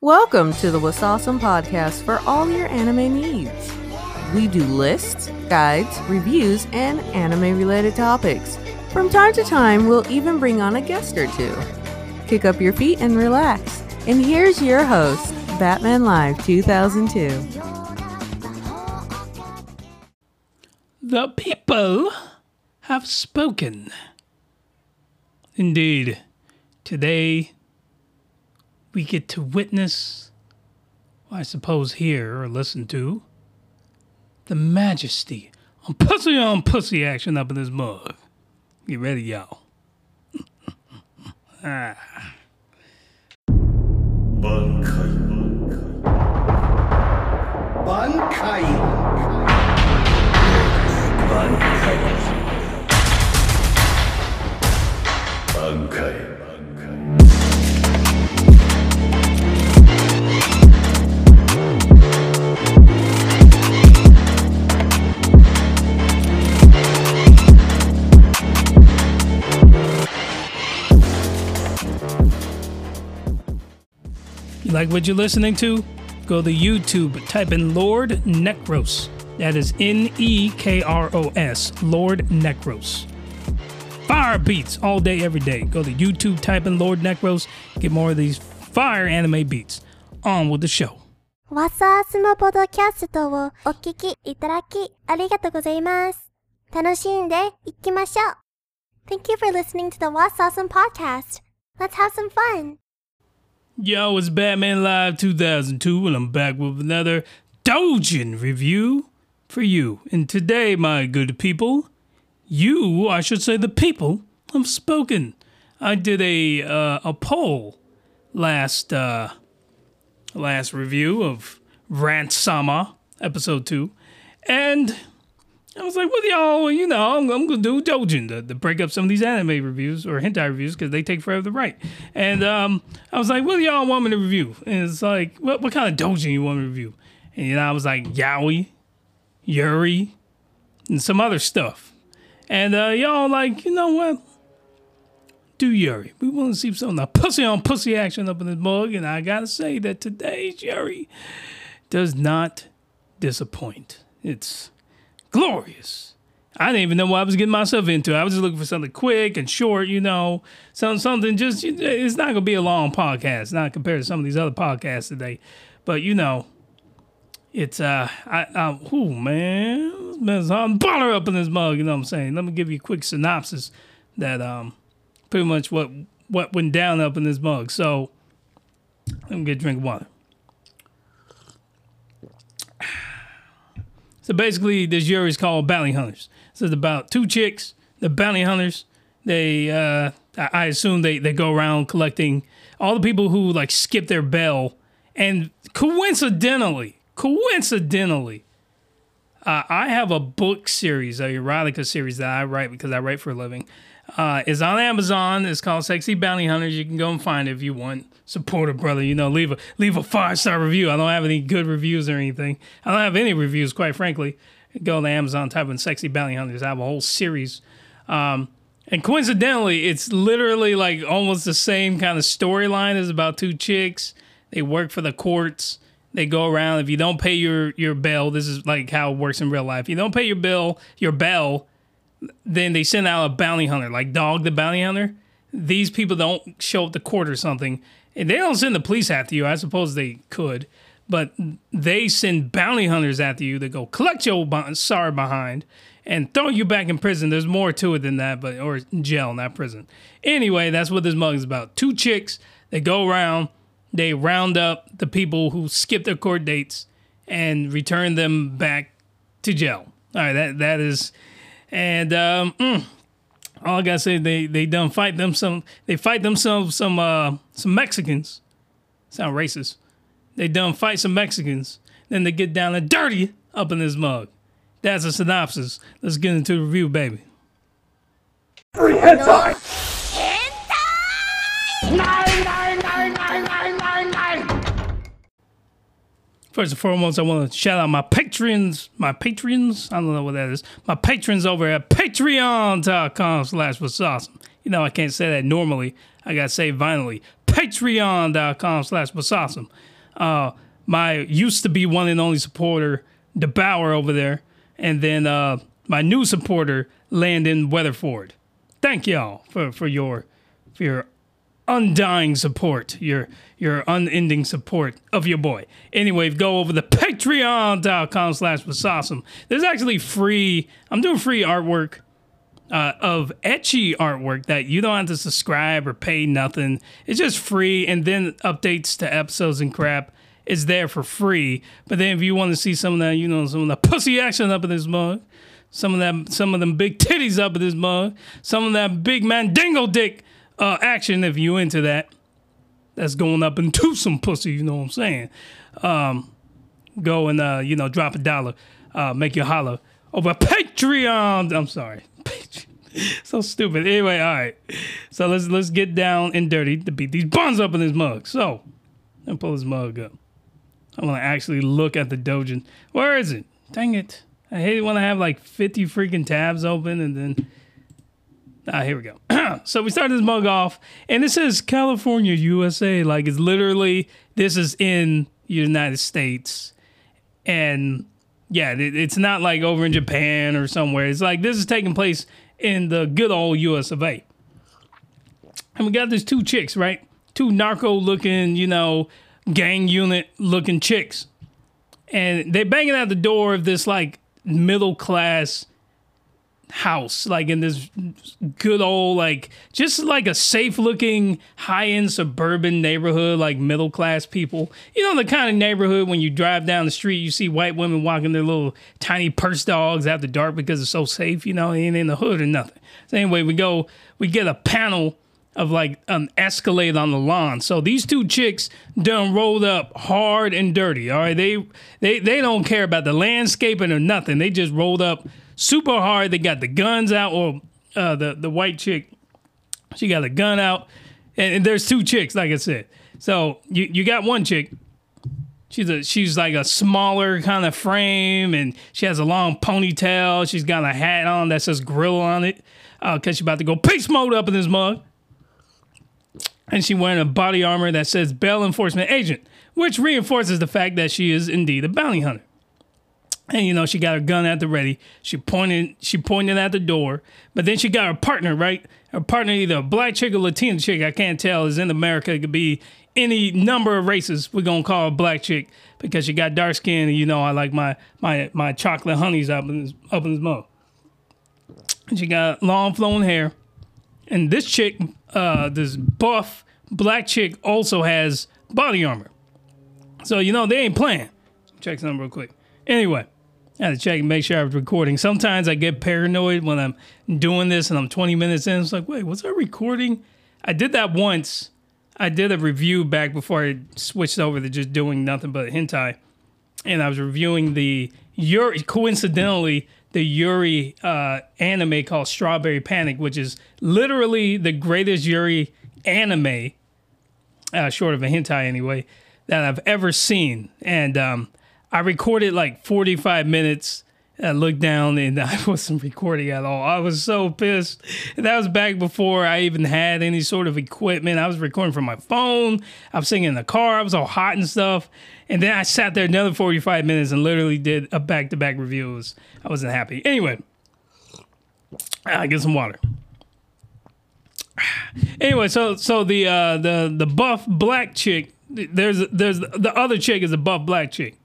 Welcome to the Wasasum podcast for all your anime needs. We do lists, guides, reviews, and anime related topics. From time to time, we'll even bring on a guest or two. Kick up your feet and relax. And here's your host, Batman Live 2002. The people have spoken. Indeed, today we get to witness, well, I suppose, hear or listen to the majesty on pussy on pussy action up in this mug. Get ready, y'all. ah. You like what you're listening to? Go to YouTube, type in Lord Nekros. That is N E K R O S, Lord Nekros. Fire beats all day, every day. Go to YouTube, type in Lord Nekros, get more of these fire anime beats. On with the show. ワサースモポドキャストをお聞きいただきありがとうございます。楽しんでいきましょう。Thank you for listening to the Wasasum podcast. Let's have some fun. Yo, it's Batman Live 2002, and I'm back with another Doujin review for you. And today, my good people, you, I should say the people, have spoken. I did a uh, a poll last uh, last review of Rant Sama episode two, and I was like, well, y'all, you know, I'm, I'm gonna do Doujin to, to break up some of these anime reviews or hentai reviews because they take forever to write. And um, I was like, what do y'all want me to review? And it's like, what, what kind of Doujin you want me to review? And you know, I was like, Yaoi, Yuri, and some other stuff. And uh, y'all like, you know what? Do Yuri. We want to see some of the pussy on pussy action up in this mug. And I gotta say that today's Yuri does not disappoint. It's glorious. I didn't even know what I was getting myself into. I was just looking for something quick and short, you know, something, something just, it's not going to be a long podcast, not compared to some of these other podcasts today. But, you know, it's, uh, I, I, ooh, man, there's I'm baller up in this mug, you know what I'm saying? Let me give you a quick synopsis that, um, pretty much what, what went down up in this mug. So, let me get a drink of water. So basically, this Yuri is called Bounty Hunters. So it's about two chicks, the bounty hunters. They, uh, I I assume they, they go around collecting all the people who like skip their bell. And coincidentally, coincidentally, uh, I have a book series, a erotica series that I write because I write for a living. Uh, it's on Amazon. It's called Sexy Bounty Hunters. You can go and find it if you want. Support a brother, you know. Leave a leave a five star review. I don't have any good reviews or anything. I don't have any reviews, quite frankly. Go to Amazon, type in Sexy Bounty Hunters. I have a whole series. Um, and coincidentally, it's literally like almost the same kind of storyline as about two chicks. They work for the courts. They go around. If you don't pay your your bill, this is like how it works in real life. If you don't pay your bill, your bell, then they send out a bounty hunter, like Dog the Bounty Hunter. These people don't show up to court or something, they don't send the police after you. I suppose they could, but they send bounty hunters after you to go collect your bu- sorry behind and throw you back in prison. There's more to it than that, but or jail, not prison. Anyway, that's what this mug is about. Two chicks. They go around. They round up the people who skip their court dates and return them back to jail. All right, that that is and um, mm, all I gotta say, they they done fight them some. They fight themselves some some uh some Mexicans. Sound racist. They done fight some Mexicans. Then they get down and dirty up in this mug. That's a synopsis. Let's get into the review, baby. First and foremost, I want to shout out my patrons, my patrons, I don't know what that is, my patrons over at patreon.com slash what's awesome. You know, I can't say that normally. I got to say violently. Patreon.com slash Basasum. Uh, my used to be one and only supporter, DeBauer over there. And then uh, my new supporter, Landon Weatherford. Thank y'all for, for your for your undying support, your your unending support of your boy. Anyway, go over to patreon.com slash Basasum. There's actually free, I'm doing free artwork uh, of ecchi artwork that you don't have to subscribe or pay nothing. It's just free, and then updates to episodes and crap is there for free. But then if you want to see some of that, you know, some of the pussy action up in this mug, some of that, some of them big titties up in this mug, some of that big mandingo dick uh, action, if you into that, that's going up into some pussy. You know what I'm saying? Um, go and uh, you know, drop a dollar, uh, make you holler over Patreon. I'm sorry. so stupid. Anyway, all right. So let's let's get down and dirty to beat these buns up in this mug. So me pull this mug up. I want to actually look at the Doujin. Where is it? Dang it. I hate it when I have like 50 freaking tabs open and then. Ah, here we go. so we start this mug off, and this says California, USA. Like it's literally, this is in United States. And yeah, it, it's not like over in Japan or somewhere. It's like this is taking place in the good old US of A. And we got these two chicks, right? Two narco looking, you know, gang unit looking chicks. And they banging out the door of this like middle class house, like in this good old, like just like a safe looking high end suburban neighborhood, like middle class people. You know, the kind of neighborhood when you drive down the street, you see white women walking their little tiny purse dogs after dark because it's so safe, you know, ain't in the hood or nothing. So anyway, we go, we get a panel of like an Escalade on the lawn. So these two chicks done rolled up hard and dirty. All right, they they they don't care about the landscaping or nothing. They just rolled up super hard. They got the guns out. Or uh, the the white chick, she got a gun out, and, and there's two chicks, like I said. So you you got one chick. She's a she's like a smaller kind of frame, and she has a long ponytail. She's got a hat on that says grill on it, uh, cause she's about to go peace mode up in this mug and she wearing a body armor that says Bail Enforcement Agent, which reinforces the fact that she is indeed a bounty hunter. And you know, she got her gun at the ready. She pointed she pointed at the door, but then she got her partner, right? Her partner, either a black chick or Latina chick, I can't tell, is in America. It could be any number of races. We're gonna call her black chick because she got dark skin and you know I like my my my chocolate honeys up in this up in this mug. And she got long flowing hair. And this chick, uh, this buff black chick also has body armor. So, you know, they ain't playing. Check something real quick. Anyway, I had to check and make sure I was recording. Sometimes I get paranoid when I'm doing this and I'm 20 minutes in. It's like, wait, was I recording? I did that once. I did a review back before I switched over to just doing nothing but hentai. And I was reviewing the Yuri, coincidentally, the Yuri uh, anime called Strawberry Panic, which is literally the greatest Yuri anime, uh, short of a hentai anyway, that I've ever seen. And um, I recorded like 45 minutes. I looked down and I wasn't recording at all. I was so pissed. And that was back before I even had any sort of equipment. I was recording from my phone. I was singing in the car. I was all hot and stuff. And then I sat there another 45 minutes and literally did a back to back review. Was, I wasn't happy. Anyway, I get some water. Anyway, so so the uh, the the buff black chick, there's there's the other chick is a buff black chick,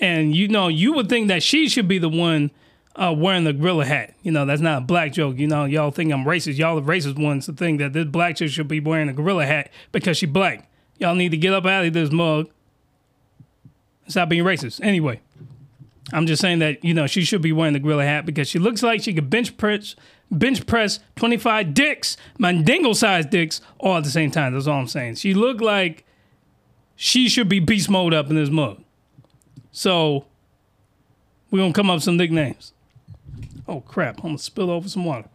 and you know you would think that she should be the one uh, wearing the gorilla hat. You know that's not a black joke. You know y'all think I'm racist. Y'all the racist ones to think that this black chick should be wearing a gorilla hat because she black. Y'all need to get up out of this mug. Stop being racist. Anyway, I'm just saying that you know she should be wearing the gorilla hat because she looks like she could bench press bench press 25 dicks, mandingo sized dicks, all at the same time. That's all I'm saying. She looked like she should be beast mode up in this mug. So we're gonna come up with some nicknames. Oh crap! I'm gonna spill over some water.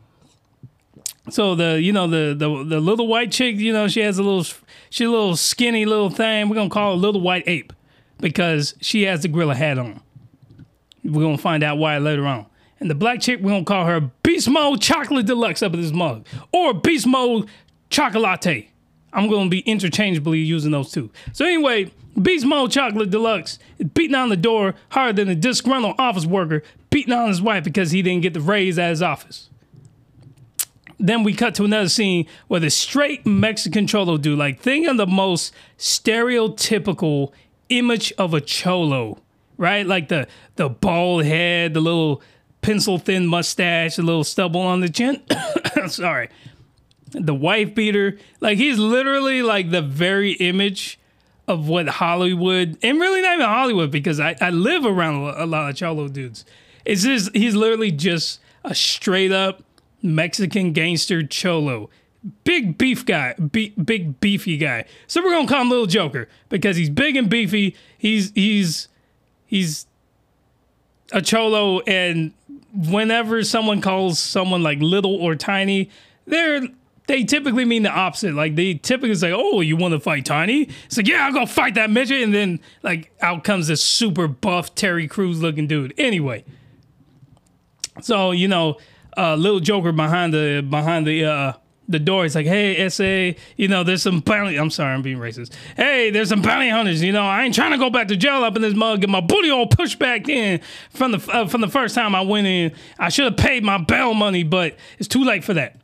So the you know the the the little white chick, you know, she has a little she a little skinny little thing. We're gonna call her little white ape because she has the gorilla hat on. We're gonna find out why later on. And the black chick, we're gonna call her Beast Mode Chocolate Deluxe up in this mug. Or Beast Mode Chocolate. I'm gonna be interchangeably using those two. So anyway, Beast Mode Chocolate Deluxe beating on the door harder than a disgruntled office worker beating on his wife because he didn't get the raise at his office. Then we cut to another scene where the straight Mexican cholo dude, like think of the most stereotypical image of a cholo, right? Like the the bald head, the little pencil thin mustache, the little stubble on the chin. Sorry. The wife beater. Like he's literally like the very image of what Hollywood and really not even Hollywood because I, I live around a lot of cholo dudes. It's just he's literally just a straight up Mexican gangster cholo. Big beef guy, be, big beefy guy. So we're gonna call him Little Joker because he's big and beefy. He's he's he's a cholo, and whenever someone calls someone like little or tiny, they're they typically mean the opposite. Like they typically say, "Oh, you want to fight Tiny?" It's like, "Yeah, I'll go fight that midget," and then like out comes this super buff Terry Crews looking dude. Anyway, so you know, uh, little Joker behind the behind the uh, the door. He's like, "Hey, SA, you know, there's some bounty. I'm sorry, I'm being racist. Hey, there's some bounty hunters. You know, I ain't trying to go back to jail up in this mug. Get my booty all pushed back in from the uh, from the first time I went in. I should have paid my bail money, but it's too late for that."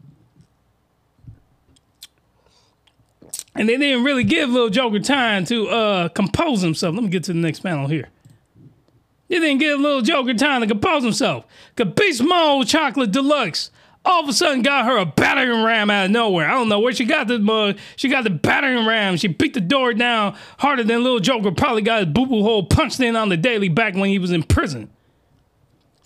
And they didn't really give little Joker time to uh, compose himself. Let me get to the next panel here. They didn't give little Joker time to compose himself. Cause Beast Mode Chocolate Deluxe all of a sudden got her a battering ram out of nowhere. I don't know where she got this mug. She got the battering ram. She beat the door down harder than little Joker probably got his boo boo hole punched in on the daily back when he was in prison.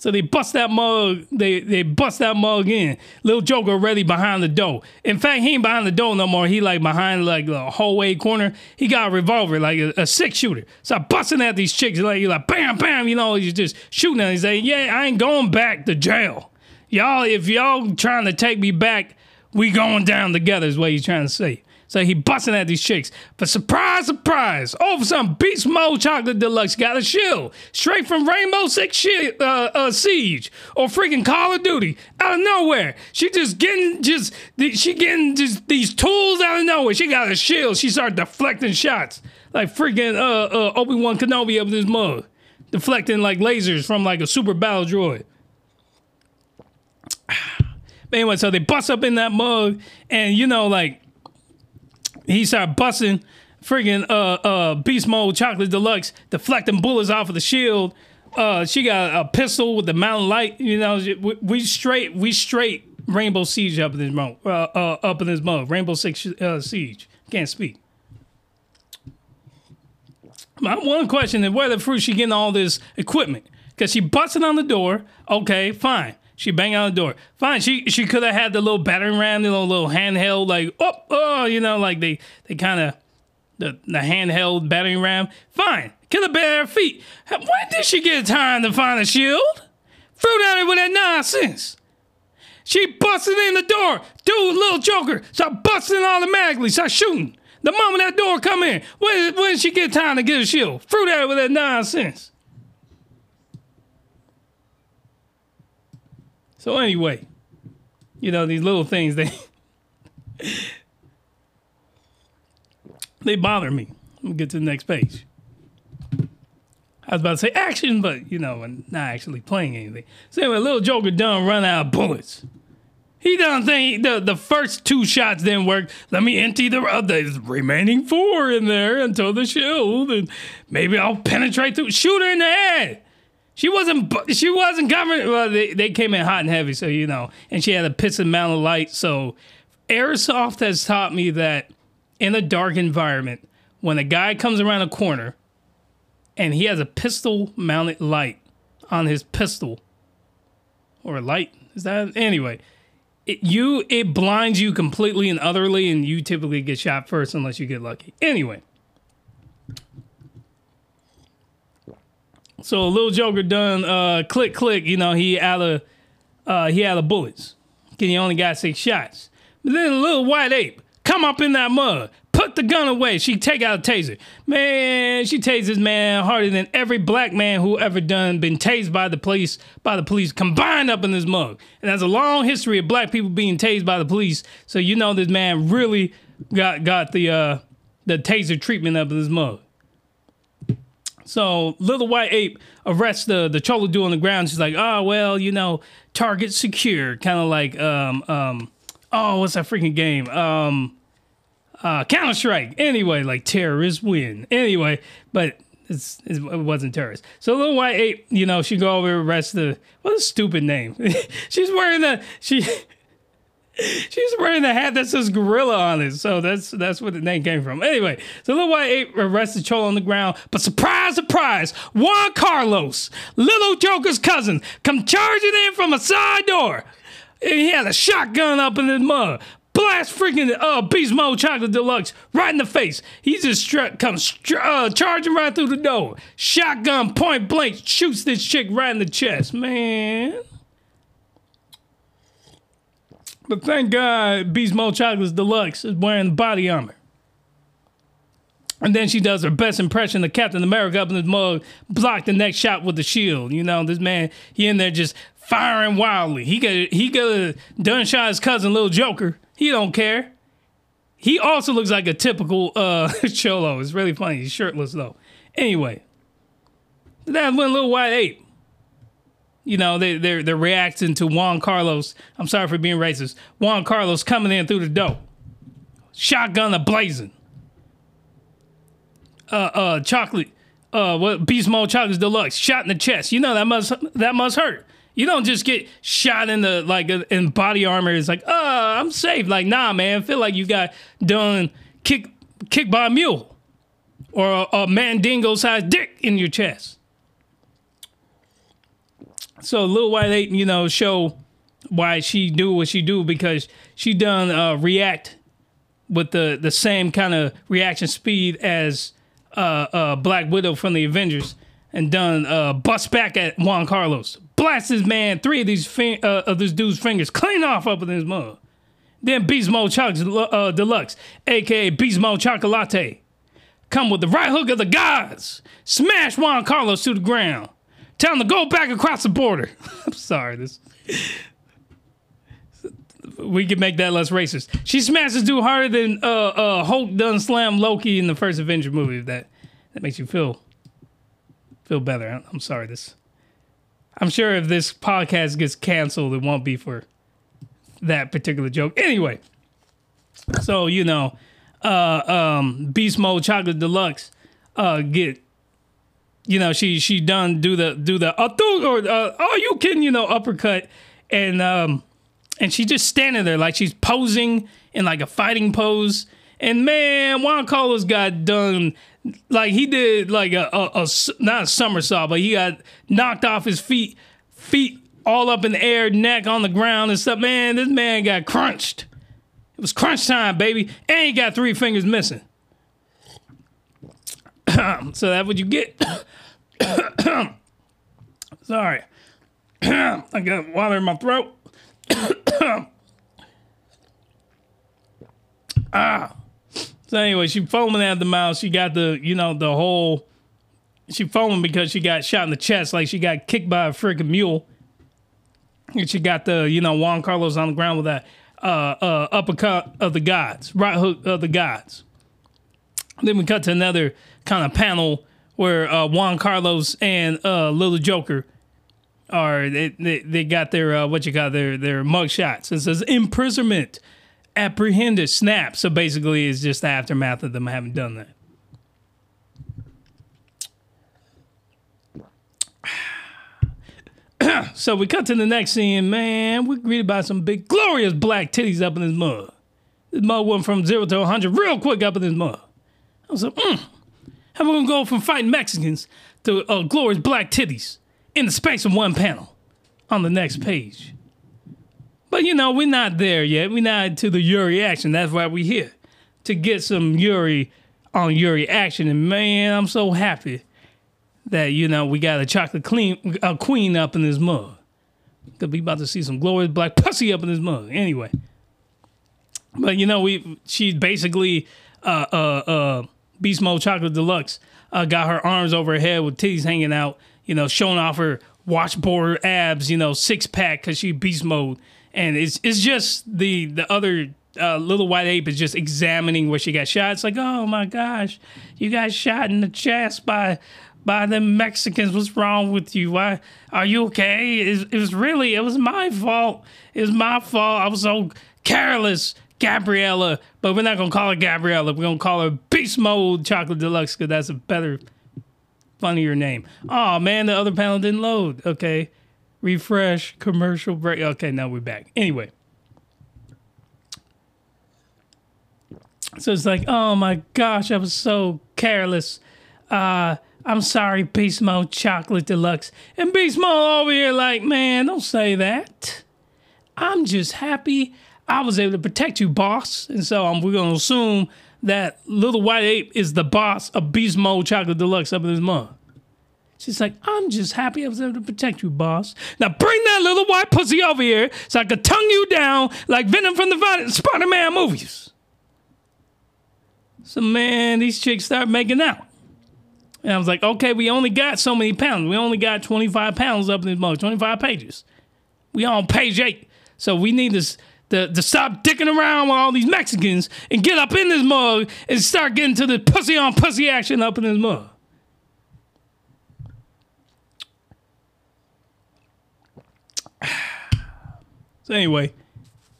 So they bust that mug, they they bust that mug in. Little Joker already behind the door. In fact, he ain't behind the door no more. He like behind like the hallway corner. He got a revolver, like a, a six shooter. So busting at these chicks, like you like bam, bam, you know, he's just shooting at. He's saying, Yeah, I ain't going back to jail. Y'all, if y'all trying to take me back, we going down together, is what he's trying to say. So he busting at these chicks. But surprise, surprise, a sudden, Beast Mode Chocolate Deluxe got a shield straight from Rainbow Six uh, uh, Siege or freaking Call of Duty out of nowhere. She just getting just she getting just these tools out of nowhere. She got a shield. She started deflecting shots like freaking uh, uh, Obi Wan Kenobi up this mug, deflecting like lasers from like a super battle droid. Anyway, so they bust up in that mug, and you know, like he started busting friggin' uh uh beast mode chocolate deluxe deflecting bullets off of the shield. Uh she got a pistol with the mountain light you know we, we straight we straight rainbow siege up in this mode uh, uh up in this mode rainbow six uh, siege. Can't speak. My one question is where the fruit she getting all this equipment? Because she busted on the door. Okay fine she banged on the door. Fine. She she could have had the little battering ram, you know, little handheld, like oh oh, you know, like they they kind of the the handheld battering ram. Fine. Could have her feet. When did she get time to find a shield? Fruit at her with that nonsense. She busted in the door. Dude, little Joker, start busting automatically. Start shooting. The moment that door come in, when, when did she get time to get a shield? Fruit at her with that nonsense. So anyway, you know these little things they they bother me. Let me get to the next page. I was about to say action, but you know, and not actually playing anything. So anyway, little Joker done run out of bullets. He done think the the first two shots didn't work. Let me empty the uh, the remaining four in there until the shield, and maybe I'll penetrate through. Shoot her in the head. She wasn't. She wasn't covered. Well, they, they came in hot and heavy, so you know. And she had a piston mounted light. So, airsoft has taught me that in a dark environment, when a guy comes around a corner, and he has a pistol mounted light on his pistol, or a light is that anyway? It, you it blinds you completely and utterly, and you typically get shot first unless you get lucky. Anyway. So a little Joker done uh click click, you know, he out of uh he out of bullets. He only got six shots. But then little white ape come up in that mud, put the gun away. She take out a taser. Man, she tases man harder than every black man who ever done been tased by the police by the police combined up in this mug. And there's a long history of black people being tased by the police. So you know this man really got got the uh the taser treatment up in this mug. So little white ape arrests the the cholo dude on the ground. She's like, oh well, you know, target secure. Kind of like um um oh what's that freaking game? Um uh Counter Strike. Anyway, like terrorists win. Anyway, but it's, it wasn't terrorist. So little white ape, you know, she go over arrest the what a stupid name. She's wearing the she She's wearing the hat that says gorilla on it, so that's that's where the name came from. Anyway, so little white ape arrested Cholo on the ground, but surprise, surprise, Juan Carlos, little Joker's cousin, come charging in from a side door, and he had a shotgun up in his mug. Blast freaking uh, Beast Mode Chocolate Deluxe right in the face. He just str- comes str- uh, charging right through the door. Shotgun point blank shoots this chick right in the chest. Man. But thank God Beast Mode Chocolates Deluxe is wearing body armor. And then she does her best impression of Captain America up in his mug, block the next shot with the shield. You know, this man, he in there just firing wildly. He got he a done shot his cousin, little Joker. He don't care. He also looks like a typical uh cholo. It's really funny. He's shirtless though. Anyway, that's when little white ape you know, they, they're, they're reacting to Juan Carlos. I'm sorry for being racist. Juan Carlos coming in through the door. Shotgun a blazing. Uh, uh, chocolate, uh, what, Beast Mode Chocolates Deluxe, shot in the chest. You know, that must, that must hurt. You don't just get shot in the, like, uh, in body armor. It's like, uh, I'm safe. Like, nah, man, feel like you got done kick, kicked by a mule or a, a mandingo sized dick in your chest. So Lil White Ape, you know, show why she do what she do because she done uh, react with the the same kind of reaction speed as uh, uh, Black Widow from the Avengers, and done uh, bust back at Juan Carlos, blast his man three of these fin- uh, of this dude's fingers clean off up in his mug. Then Beast Mode uh, Deluxe, aka Beast Mode Chocolate, come with the right hook of the gods, smash Juan Carlos to the ground. Tell him to go back across the border. I'm sorry, this. We could make that less racist. She smashes dude harder than uh, uh, Hulk done slam Loki in the first Avenger movie. If that that makes you feel feel better. I'm sorry. This. I'm sure if this podcast gets canceled, it won't be for that particular joke. Anyway, so you know, uh, um, Beast Mode Chocolate Deluxe uh, get you know, she she done do the do the uh, or uh, oh you can you know uppercut and um and she just standing there like she's posing in like a fighting pose. And man, Juan Carlos got done like he did like a a not a somersault, but he got knocked off his feet, feet all up in the air, neck on the ground and stuff. Man, this man got crunched. It was crunch time, baby, and he got three fingers missing. so that's what you get. Sorry. I got water in my throat. ah. So anyway, she foaming at the mouth. She got the, you know, the whole. She foaming because she got shot in the chest, like she got kicked by a freaking mule. And she got the, you know, Juan Carlos on the ground with that uh, uh, uppercut of the gods, right hook of the gods. Then we cut to another kind of panel where uh, Juan Carlos and uh, Little Joker are they, they, they got their uh, what you got their their mug shots. It says imprisonment, apprehended, snap. So basically, it's just the aftermath of them having done that. so we cut to the next scene, man. We're greeted by some big, glorious black titties up in this mug. This mug went from zero to 100 real quick up in this mug. I was like, mm, how we gonna go from fighting Mexicans to uh, glorious black titties in the space of one panel on the next page? But you know, we're not there yet. We're not to the Yuri action. That's why we're here to get some Yuri on Yuri action. And man, I'm so happy that you know we got a chocolate clean a queen up in this mug. Cause we about to see some glorious black pussy up in this mug. Anyway, but you know we she basically uh, uh, uh, Beast Mode Chocolate Deluxe uh, got her arms over her head with titties hanging out, you know, showing off her washboard abs, you know, six pack because she Beast Mode, and it's it's just the the other uh, little white ape is just examining where she got shot. It's like, oh my gosh, you got shot in the chest by by the Mexicans. What's wrong with you? Why are you okay? It, it was really it was my fault. It was my fault. I was so careless. Gabriella, but we're not gonna call her Gabriella. We're gonna call her Beast Mode Chocolate Deluxe because that's a better, funnier name. Oh man, the other panel didn't load. Okay, refresh, commercial break. Okay, now we're back. Anyway, so it's like, oh my gosh, I was so careless. Uh, I'm sorry, Beast Mode Chocolate Deluxe. And Beast Mode over here, like, man, don't say that. I'm just happy I was able to protect you, boss. And so um, we're going to assume that Little White Ape is the boss of Beast Mode Chocolate Deluxe up in his mug. She's like, I'm just happy I was able to protect you, boss. Now bring that little white pussy over here so I could tongue you down like Venom from the Spider Man movies. So, man, these chicks start making out. And I was like, okay, we only got so many pounds. We only got 25 pounds up in this mug, 25 pages. We on page eight. So we need this to, to stop dicking around with all these Mexicans and get up in this mug and start getting to the pussy on pussy action up in this mug. So anyway,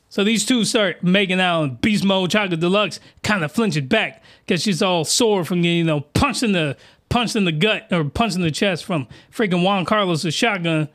so these two start making out in Beast Mode Chocolate Deluxe kind of flinches back because she's all sore from getting, you know, punched in the punched in the gut or punched in the chest from freaking Juan Carlos' shotgun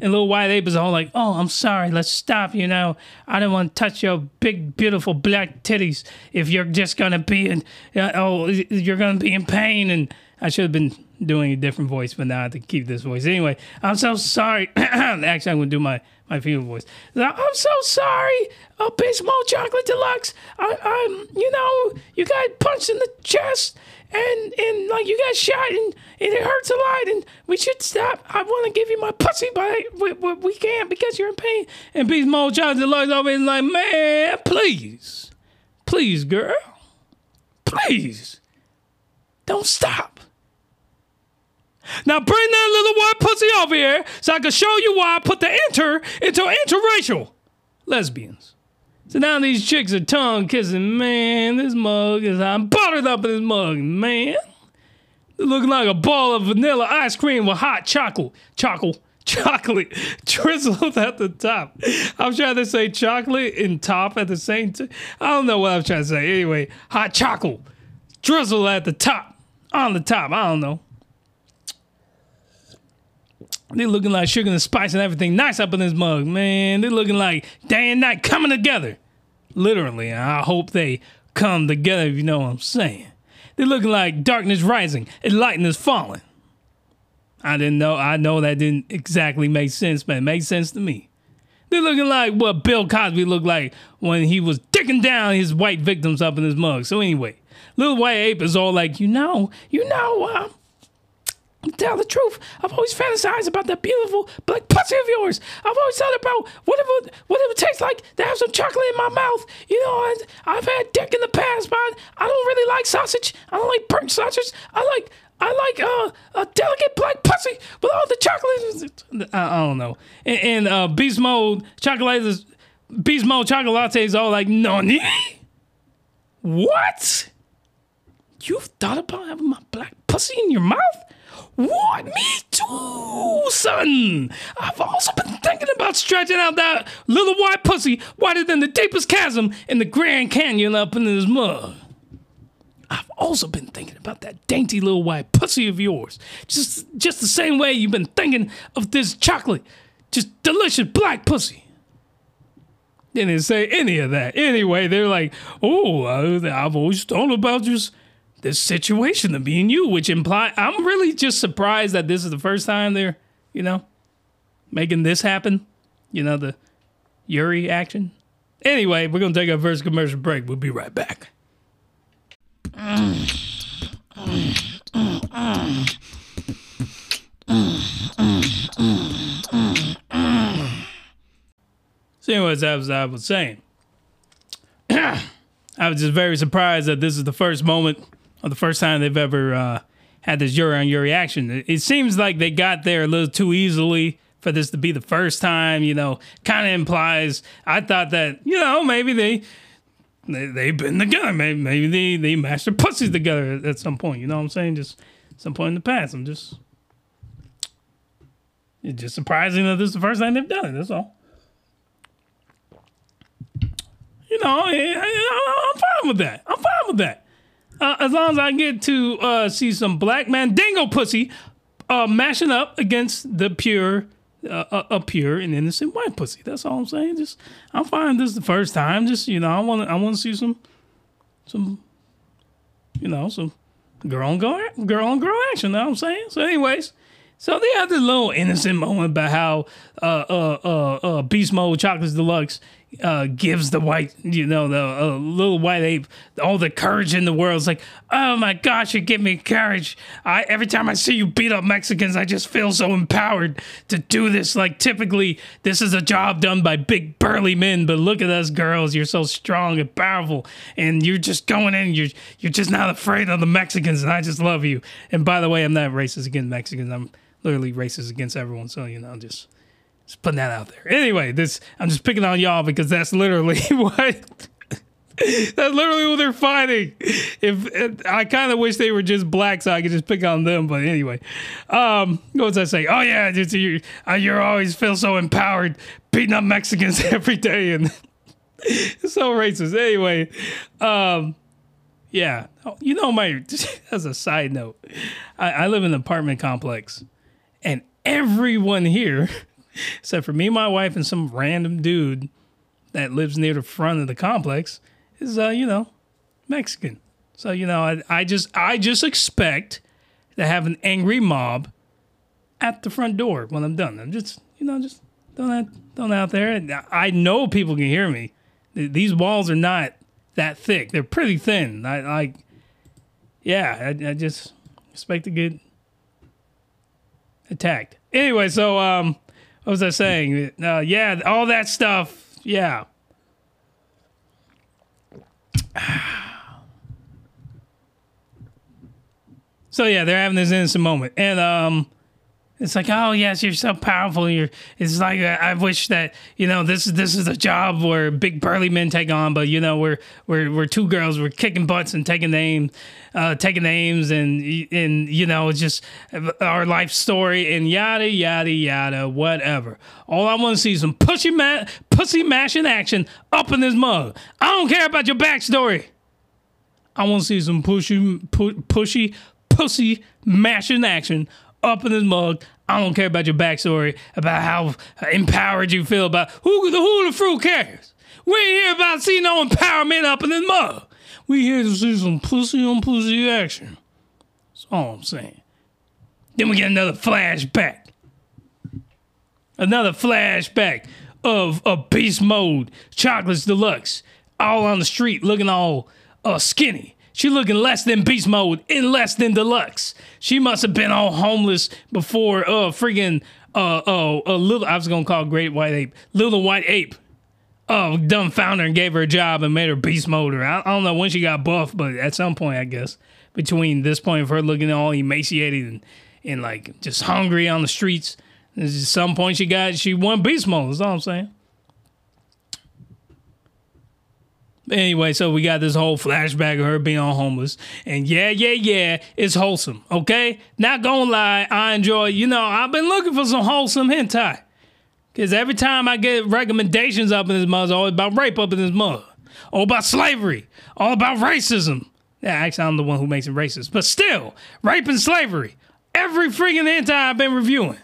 and little white ape is all like, "Oh, I'm sorry. Let's stop. You know, I don't want to touch your big, beautiful black titties. If you're just gonna be in, uh, oh, you're gonna be in pain." And I should have been doing a different voice, but now I have to keep this voice. Anyway, I'm so sorry. Actually, I'm gonna do my my female voice. I'm so sorry, Beast Mode Chocolate Deluxe. I, I'm, you know, you got punched in the chest and and like you got shot and, and it hurts a lot and we should stop. I want to give you my pussy, but we, we, we can't because you're in pain. And Beast Mode Chocolate Deluxe always like, man, please, please, girl, please, don't stop. Now bring that little white pussy over here so I can show you why I put the enter into interracial lesbians. So now these chicks are tongue kissing. Man, this mug is I'm buttered up in this mug, man. It's looking like a ball of vanilla ice cream with hot chocolate, chocolate, chocolate drizzled at the top. I'm trying to say chocolate and top at the same time. I don't know what I'm trying to say. Anyway, hot chocolate drizzle at the top, on the top. I don't know. They looking like sugar and spice and everything nice up in this mug, man. They looking like day and night coming together. Literally, I hope they come together, if you know what I'm saying. They looking like darkness rising and lightness falling. I didn't know, I know that didn't exactly make sense, but it makes sense to me. They're looking like what Bill Cosby looked like when he was dicking down his white victims up in his mug. So anyway, little white ape is all like, you know, you know, uh, tell the truth. I've always fantasized about that beautiful black pussy of yours. I've always thought about what it would, what it would taste like to have some chocolate in my mouth. You know, I, I've had dick in the past, but I don't really like sausage. I don't like burnt sausage. I like I like uh, a delicate black pussy with all the chocolate. I, I don't know. And, and uh, Beast Mode chocolate is Beast Mode chocolate latte is all like nani. What? You've thought about having my black pussy in your mouth? What? Me too, son. I've also been thinking about stretching out that little white pussy wider than the deepest chasm in the Grand Canyon up in this mud. I've also been thinking about that dainty little white pussy of yours. Just just the same way you've been thinking of this chocolate, just delicious black pussy. Didn't say any of that. Anyway, they're like, oh, I've always thought about just this situation of being you, which imply I'm really just surprised that this is the first time they're, you know, making this happen. You know, the Yuri action. Anyway, we're gonna take our first commercial break. We'll be right back. So, anyways, as I was saying, I was just very surprised that this is the first moment the first time they've ever uh, had this Yuri on Yuri action. It, seems like they got there a little too easily for this to be the first time. You know, kind of implies. I thought that you know maybe they. They, they've been together. Maybe, maybe they, they mashed their pussies together at, some point. You know what I'm saying? Just some point in the past. I'm just it's just surprising that this is the first time they've done it. That's all. You know, I, I'm fine with that. I'm fine with that. Uh, as long as I get to uh, see some black man dingo pussy uh, mashing up against the pure, uh, a, a pure and innocent white pussy. That's all I'm saying. Just I'm fine. This is the first time. Just you know, I want I want to see some, some, you know, some girl on girl girl on girl action. Know what I'm saying? So, anyways. So they had this little innocent moment about how uh, uh, uh, uh, Beast Mode Chocolates Deluxe uh, gives the white, you know, the uh, little white ape all the courage in the world. It's like, oh my gosh, you give me courage. I every time I see you beat up Mexicans, I just feel so empowered to do this. Like typically, this is a job done by big burly men, but look at us girls. You're so strong and powerful, and you're just going in. You're you're just not afraid of the Mexicans, and I just love you. And by the way, I'm not racist against Mexicans. I'm literally racist against everyone. So you know, just just putting that out there. Anyway, this I'm just picking on y'all because that's literally what. That's literally what they're fighting. If I kind of wish they were just black, so I could just pick on them. But anyway, um, what was I saying? Oh yeah, just, you, uh, you're always feel so empowered, beating up Mexicans every day, and so racist. Anyway, um, yeah, Oh, you know my. As a side note, I, I live in an apartment complex, and everyone here, except for me, my wife, and some random dude that lives near the front of the complex, is uh, you know, Mexican. So you know, I, I just I just expect to have an angry mob at the front door when I'm done. I'm just you know just that throwing that out there. And I know people can hear me. These walls are not that thick. They're pretty thin. I like, yeah. I, I just expect to get attacked. Anyway, so um, what was I saying? Uh, yeah, all that stuff. Yeah. So yeah, they're having this innocent moment, and um, it's like, oh yes, you're so powerful. You're. It's like uh, I wish that you know this is this is a job where big burly men take on, but you know we're we're we're two girls. We're kicking butts and taking names, uh, taking names, and and you know it's just our life story and yada yada yada whatever. All I want to see is some pushy ma- pussy mashing action up in this mug. I don't care about your backstory. I want to see some pushy, pu- pushy, pussy mashing action up in this mug. I don't care about your backstory, about how empowered you feel about who the who the fruit cares. We ain't here about seeing no empowerment up in this mug. We here to see some pussy on pussy action. That's all I'm saying. Then we get another flashback. Another flashback of a beast mode, chocolates deluxe, all on the street looking all uh, skinny. She looking less than beast mode in less than deluxe. She must have been all homeless before uh friggin' uh uh a little I was gonna call great white ape. Little white ape. Uh done found her and gave her a job and made her beast mode. Or I, I don't know when she got buff, but at some point I guess. Between this point of her looking all emaciated and, and like just hungry on the streets. Just some point she got she won beast mode, that's all I'm saying. Anyway, so we got this whole flashback of her being all homeless. And yeah, yeah, yeah, it's wholesome, okay? Not gonna lie, I enjoy, you know, I've been looking for some wholesome hentai. Because every time I get recommendations up in this it's always about rape up in this mug. All about slavery. All about racism. Yeah, actually, I'm the one who makes it racist. But still, rape and slavery. Every freaking hentai I've been reviewing.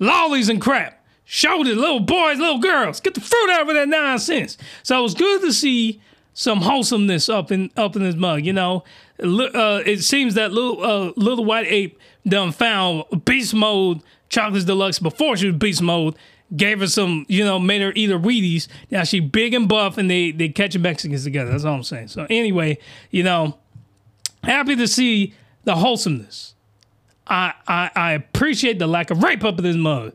Lolis and crap shoulders, little boys, little girls. Get the fruit out of that nonsense. So it was good to see some wholesomeness up in up in this mug. You know, uh, it seems that little uh, little white ape done found beast mode chocolates deluxe before she was beast mode. Gave her some, you know, made her eat her Wheaties. Now she big and buff, and they they catching Mexicans together. That's all I'm saying. So anyway, you know, happy to see the wholesomeness. I I, I appreciate the lack of rape up in this mug.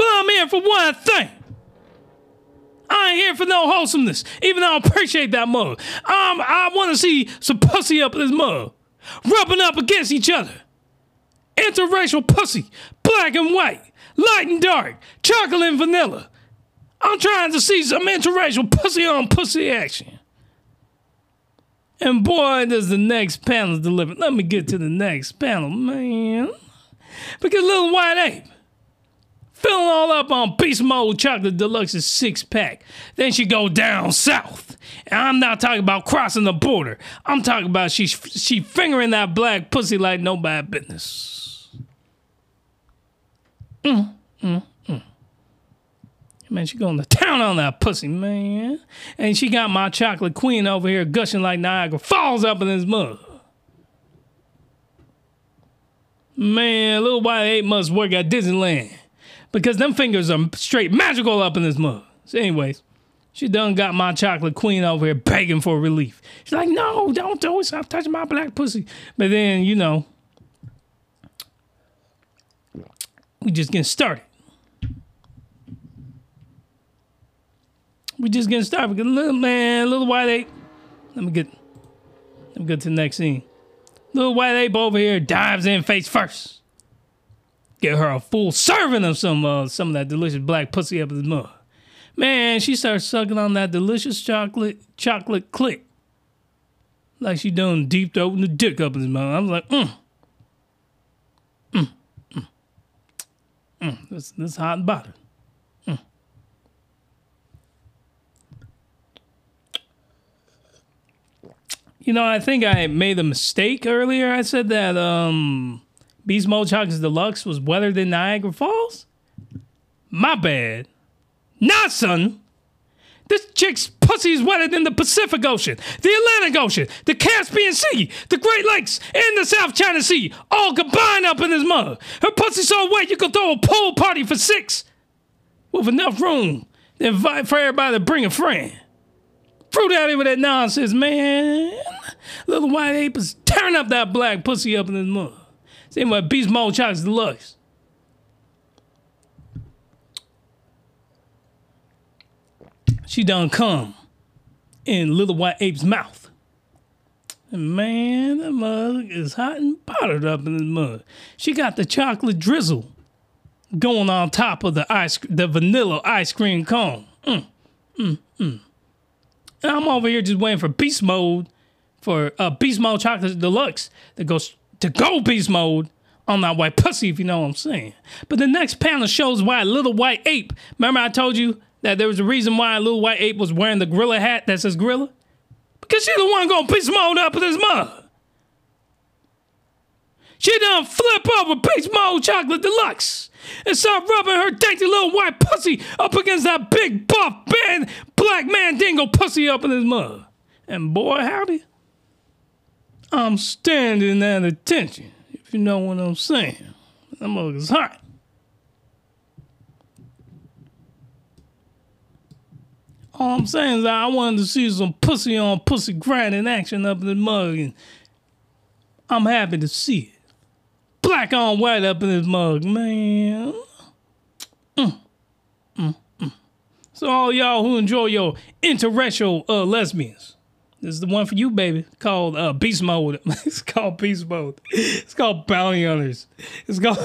But I'm here for one thing. I ain't here for no wholesomeness, even though I appreciate that mug. Um, I want to see some pussy up in this mug, rubbing up against each other. Interracial pussy, black and white, light and dark, chocolate and vanilla. I'm trying to see some interracial pussy on pussy action. And boy, does the next panel deliver. Let me get to the next panel, man. Because little white ape filling all up on Beast Mode Chocolate Deluxe's six pack. Then she go down south. And I'm not talking about crossing the border. I'm talking about she she fingering that black pussy like no bad business. Mm, mm, mm. Man, she going to town on that pussy, man. And she got my chocolate queen over here gushing like Niagara Falls up in this mug. Man, little white ape must work at Disneyland because them fingers are straight magical up in this mug. So, anyways, she done got my chocolate queen over here begging for relief. She's like, no, don't do it. Stop touching my black pussy. But then, you know, we just getting started. We just getting started. Because little man, little white ape. Let me get let me get to the next scene. Little white ape over here dives in face first. Get her a full serving of some uh, some of that delicious black pussy up in the mud. Man, she starts sucking on that delicious chocolate chocolate click. Like she done deep throating the dick up in his mouth. I was like, mm. Mm. Mm. Mm. This, this hot and bothered. Mm. You know, I think I made a mistake earlier. I said that um Beast Mode Chocolates Deluxe was wetter than Niagara Falls. My bad. Nah, son. This chick's pussy is wetter than the Pacific Ocean, the Atlantic Ocean, the Caspian Sea, the Great Lakes, and the South China Sea, all combined up in this mug. Her pussy so wet you could throw a pool party for six with enough room to invite for everybody to bring a friend. Fruit out with that nonsense, man. Little white ape is tearing up that black pussy up in this mug. Same way Beast Mode Chocolates Deluxe. She done come in Little White Ape's mouth. And man, that mug is hot and powdered up in the mug. She got the chocolate drizzle going on top of the ice, the vanilla ice cream cone. Mm, mm, mm. And I'm over here just waiting for beast mode, for uh, beast mode chocolate deluxe that goes to go beast mode on that white pussy, if you know what I'm saying. But the next panel shows why little white ape. Remember I told you that there was a reason why little white ape was wearing the gorilla hat that says gorilla? Because she the one gonna beast mode up in this mug. She done flip over beast mode chocolate deluxe and start rubbing her dainty little white pussy up against that big buff band black man dingo pussy up in his mug. And boy howdy, I'm standing at attention, if you know what I'm saying. That mug is hot. All I'm saying is I wanted to see some pussy on pussy grinding action up in the mug, and I'm happy to see it. Black on white up in this mug, man. Mm, mm, mm. So all y'all who enjoy your interracial uh, lesbians, this is the one for you, baby. Called uh, Beast Mode. it's called Beast Mode. It's called Bounty Hunters. It's called.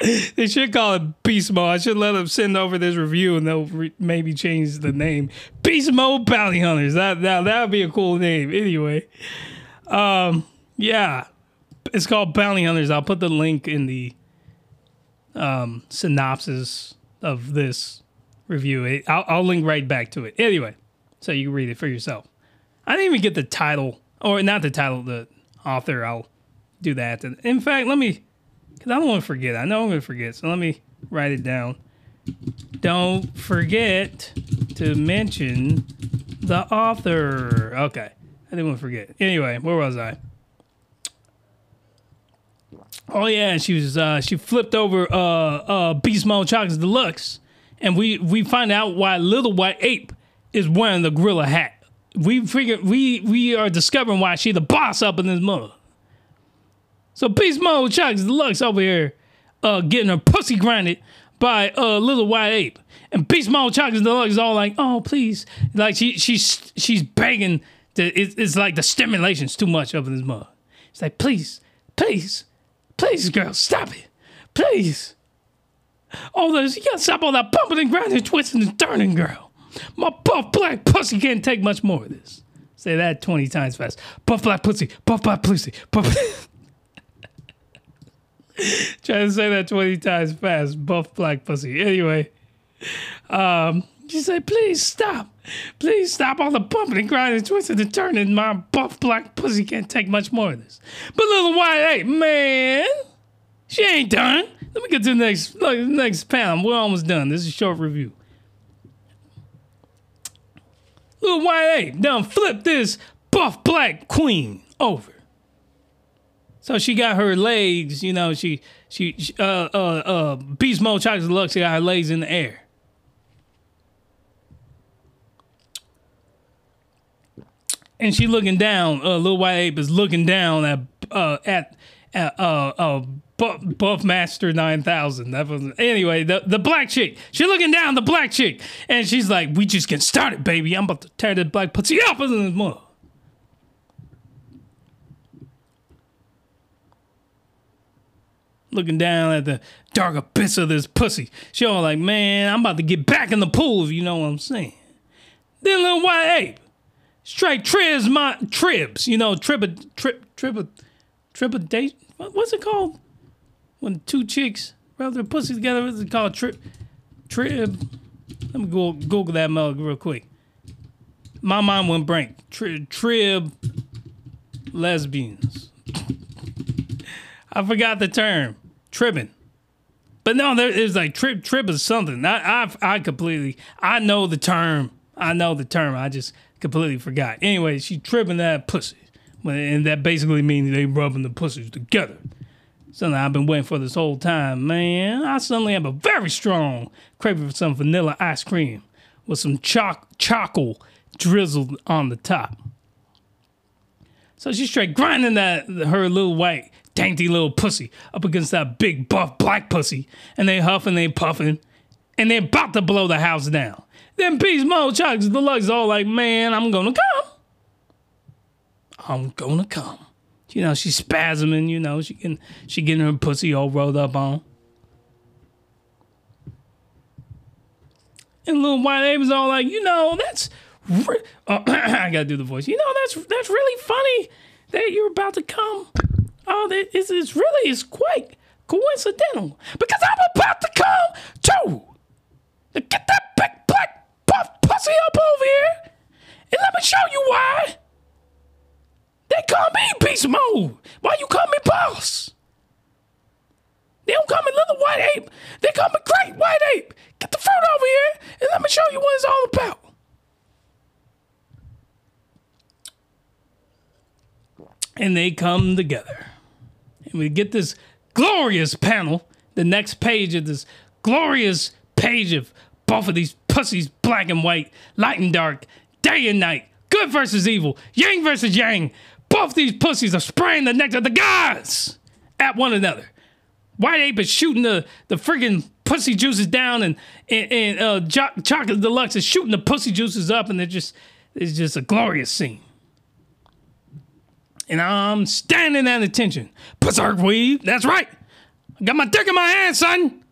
they should call it Beast Mode. I should let them send over this review and they'll re- maybe change the name. Beast Mode Bounty Hunters. That that that would be a cool name. Anyway, um, yeah, it's called Bounty Hunters. I'll put the link in the um, synopsis of this review. I'll, I'll link right back to it. Anyway, so you can read it for yourself. I didn't even get the title, or not the title, the author. I'll do that. In fact, let me, because I don't want to forget. I know I'm going to forget. So let me write it down. Don't forget to mention the author. Okay. I didn't want to forget. Anyway, where was I? Oh yeah, she was uh, she flipped over uh, uh, Beast Mode Chocolates Deluxe, and we we find out why Little White Ape is wearing the gorilla hat. We figure we we are discovering why she the boss up in this mug. So Beast Mode Chucks Deluxe over here, uh, getting her pussy grinded by uh Little White Ape. And Beast Mode Chocolate Deluxe is all like, oh please. Like she she's she's begging to it's, it's like the stimulation's too much up in this mug. It's like, please, please, please, girl, stop it. Please. All this, you gotta stop all that bumping and grinding, twisting and turning, girl. My buff black pussy can't take much more of this. Say that 20 times fast. Buff black pussy, buff black pussy, buff. Try to say that 20 times fast. Buff black pussy. Anyway, um, she said, please stop. Please stop all the bumping and grinding, twisting and turning. My buff black pussy can't take much more of this. But little white ape, man, she ain't done. Let me get to the next, look, the next panel. We're almost done. This is a short review. White ape done flip this buff black queen over. So she got her legs, you know, she she uh uh uh Beast Mode Chocolate Deluxe, got her legs in the air. And she looking down, uh little white ape is looking down at uh at at uh uh Buff, Buff Master 9000. That was anyway, the the black chick. She looking down the black chick and she's like, "We just get started, baby. I'm about to tear that black pussy up in this mud." looking down at the dark abyss of this pussy. She all like, man, I'm about to get back in the pool if you know what I'm saying. Then little white ape, straight tribs my tribs, you know, trip a trip trip a trip a What, what's it called? When two chicks rub their pussy together, It's called? Trip trib. Uh, let me go Google that mug real quick. My mind went blank. Tri- trib lesbians. I forgot the term. Tribbing. But no, there is like trip trip is something. I I I completely I know the term. I know the term. I just completely forgot. Anyway, she tripping that pussy. And that basically means they rubbing the pussies together. Something I've been waiting for this whole time, man. I suddenly have a very strong craving for some vanilla ice cream with some choc chocolate drizzled on the top. So she's straight grinding that her little white dainty little pussy up against that big buff black pussy, and they huffing, they puffing, and they're about to blow the house down. Then Beast Mode Deluxe is all like, man, I'm gonna come. I'm gonna come. You know, she's spasming, you know, she can she getting her pussy all rolled up on. And little white Abe's all like, you know, that's re- oh, I gotta do the voice. You know, that's that's really funny that you're about to come. Oh, that is it's really is quite coincidental because I'm about to come too. To get that big black buff pussy up over here, and let me show you why. They call me beast mode. Why you call me boss? They don't call me little white ape. They call me great white ape. Get the fruit over here and let me show you what it's all about. And they come together. And we get this glorious panel, the next page of this glorious page of both of these pussies, black and white, light and dark, day and night, good versus evil, yang versus yang. Both these pussies are spraying the nectar of the gods at one another. White Ape is shooting the, the friggin' pussy juices down, and and, and uh, Jo- Chocolate Deluxe is shooting the pussy juices up, and they're just it's just a glorious scene. And I'm standing at attention. Berserk weave, that's right. I got my dick in my hand, son.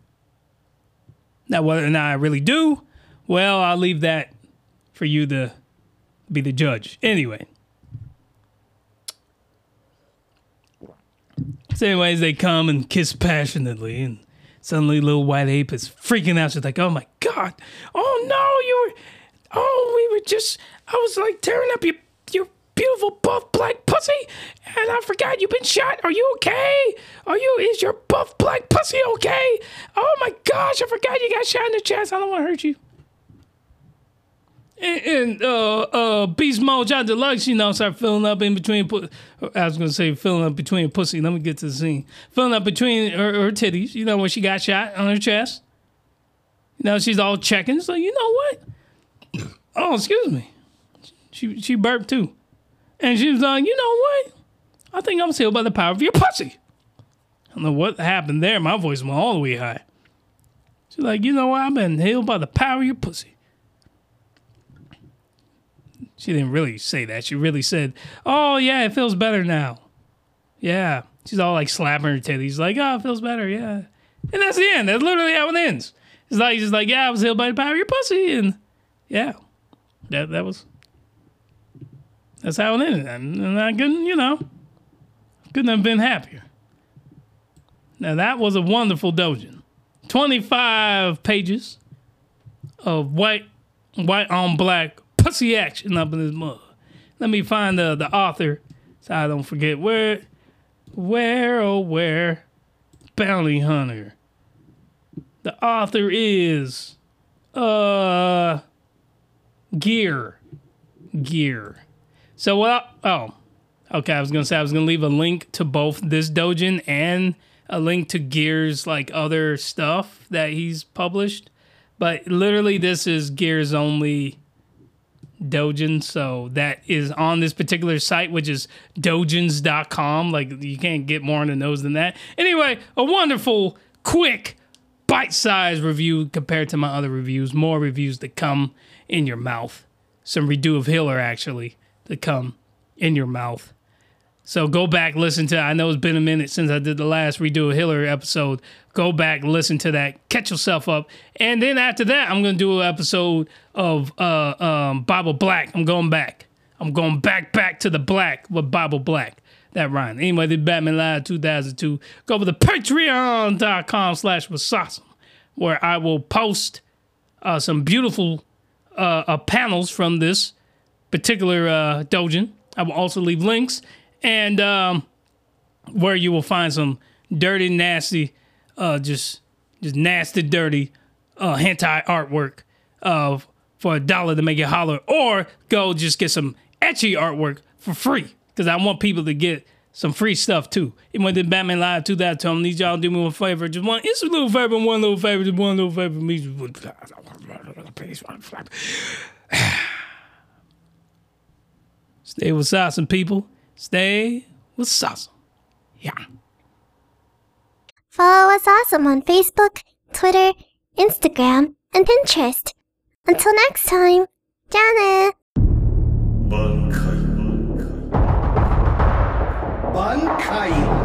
Now, whether or not I really do, well, I'll leave that for you to be the judge. Anyway. So, anyways, they come and kiss passionately, and suddenly little white ape is freaking out. She's like, "Oh my god! Oh no! You were, oh, we were just. I was like tearing up your your beautiful buff black pussy, and I forgot you've been shot. Are you okay? Are you? Is your buff black pussy okay? Oh my gosh! I forgot you got shot in the chest. I don't want to hurt you." And, and uh, uh, Beast Mode John Deluxe, you know, start filling up in between. I was gonna say filling up between pussy. Let me get to the scene. Filling up between her, her titties. You know when she got shot on her chest. You know she's all checking. So you know what? Oh, excuse me. She she burped too, and she was like, you know what? I think I'm sealed by the power of your pussy. I don't know what happened there. My voice went all the way high. She's like, you know what? I've been healed by the power of your pussy. She didn't really say that. She really said, oh, yeah, it feels better now. Yeah. She's all like slapping her titties, like, oh, it feels better. Yeah. And that's the end. That's literally how it ends. It's like, she's like, yeah, I was healed by the power of your pussy. And yeah, that, that was, that's how it ended. And, and I couldn't, you know, couldn't have been happier. Now, that was a wonderful doujin. 25 pages of white, white on black pussy action up in this mug. Let me find the, the author so I don't forget where, where, oh, where, Bounty Hunter. The author is, uh, Gear. Gear. So, what, oh, okay, I was gonna say I was gonna leave a link to both this doujin and a link to Gear's like other stuff that he's published. But literally, this is Gear's only doujin, so that is on this particular site, which is doujins.com. Like you can't get more on the nose than that. Anyway, a wonderful, quick, bite-sized review compared to my other reviews. More reviews that come in your mouth. Some redo of Healer actually to come in your mouth. So go back, listen to. I know it's been a minute since I did the last redo of Healer episode. Go back, listen to that, catch yourself up, and then after that, I'm gonna do an episode of uh, um, Bible Black. I'm going back. I'm going back, back to the black with Bible Black. That rhyme. Anyway, the Batman Live 2002. Go over to patreon.com slash wasasum, where I will post uh, some beautiful uh, uh, panels from this particular uh, doujin. I will also leave links and um, where you will find some dirty, nasty, uh, just just nasty, dirty uh, hentai artwork uh, for a dollar to make it holler, or go just get some ecchi artwork for free because I want people to get some free stuff too. Even when did Batman Live two 2000, I need y'all to do me one favor, just one, it's a little favor, one little favor, just one little favor me. Stay with awesome people. Stay with Sasa. Yeah. Follow Wasasum on Facebook, Twitter, Instagram, and Pinterest. Until next time, Janet. Bankai. Bankai. Bankai.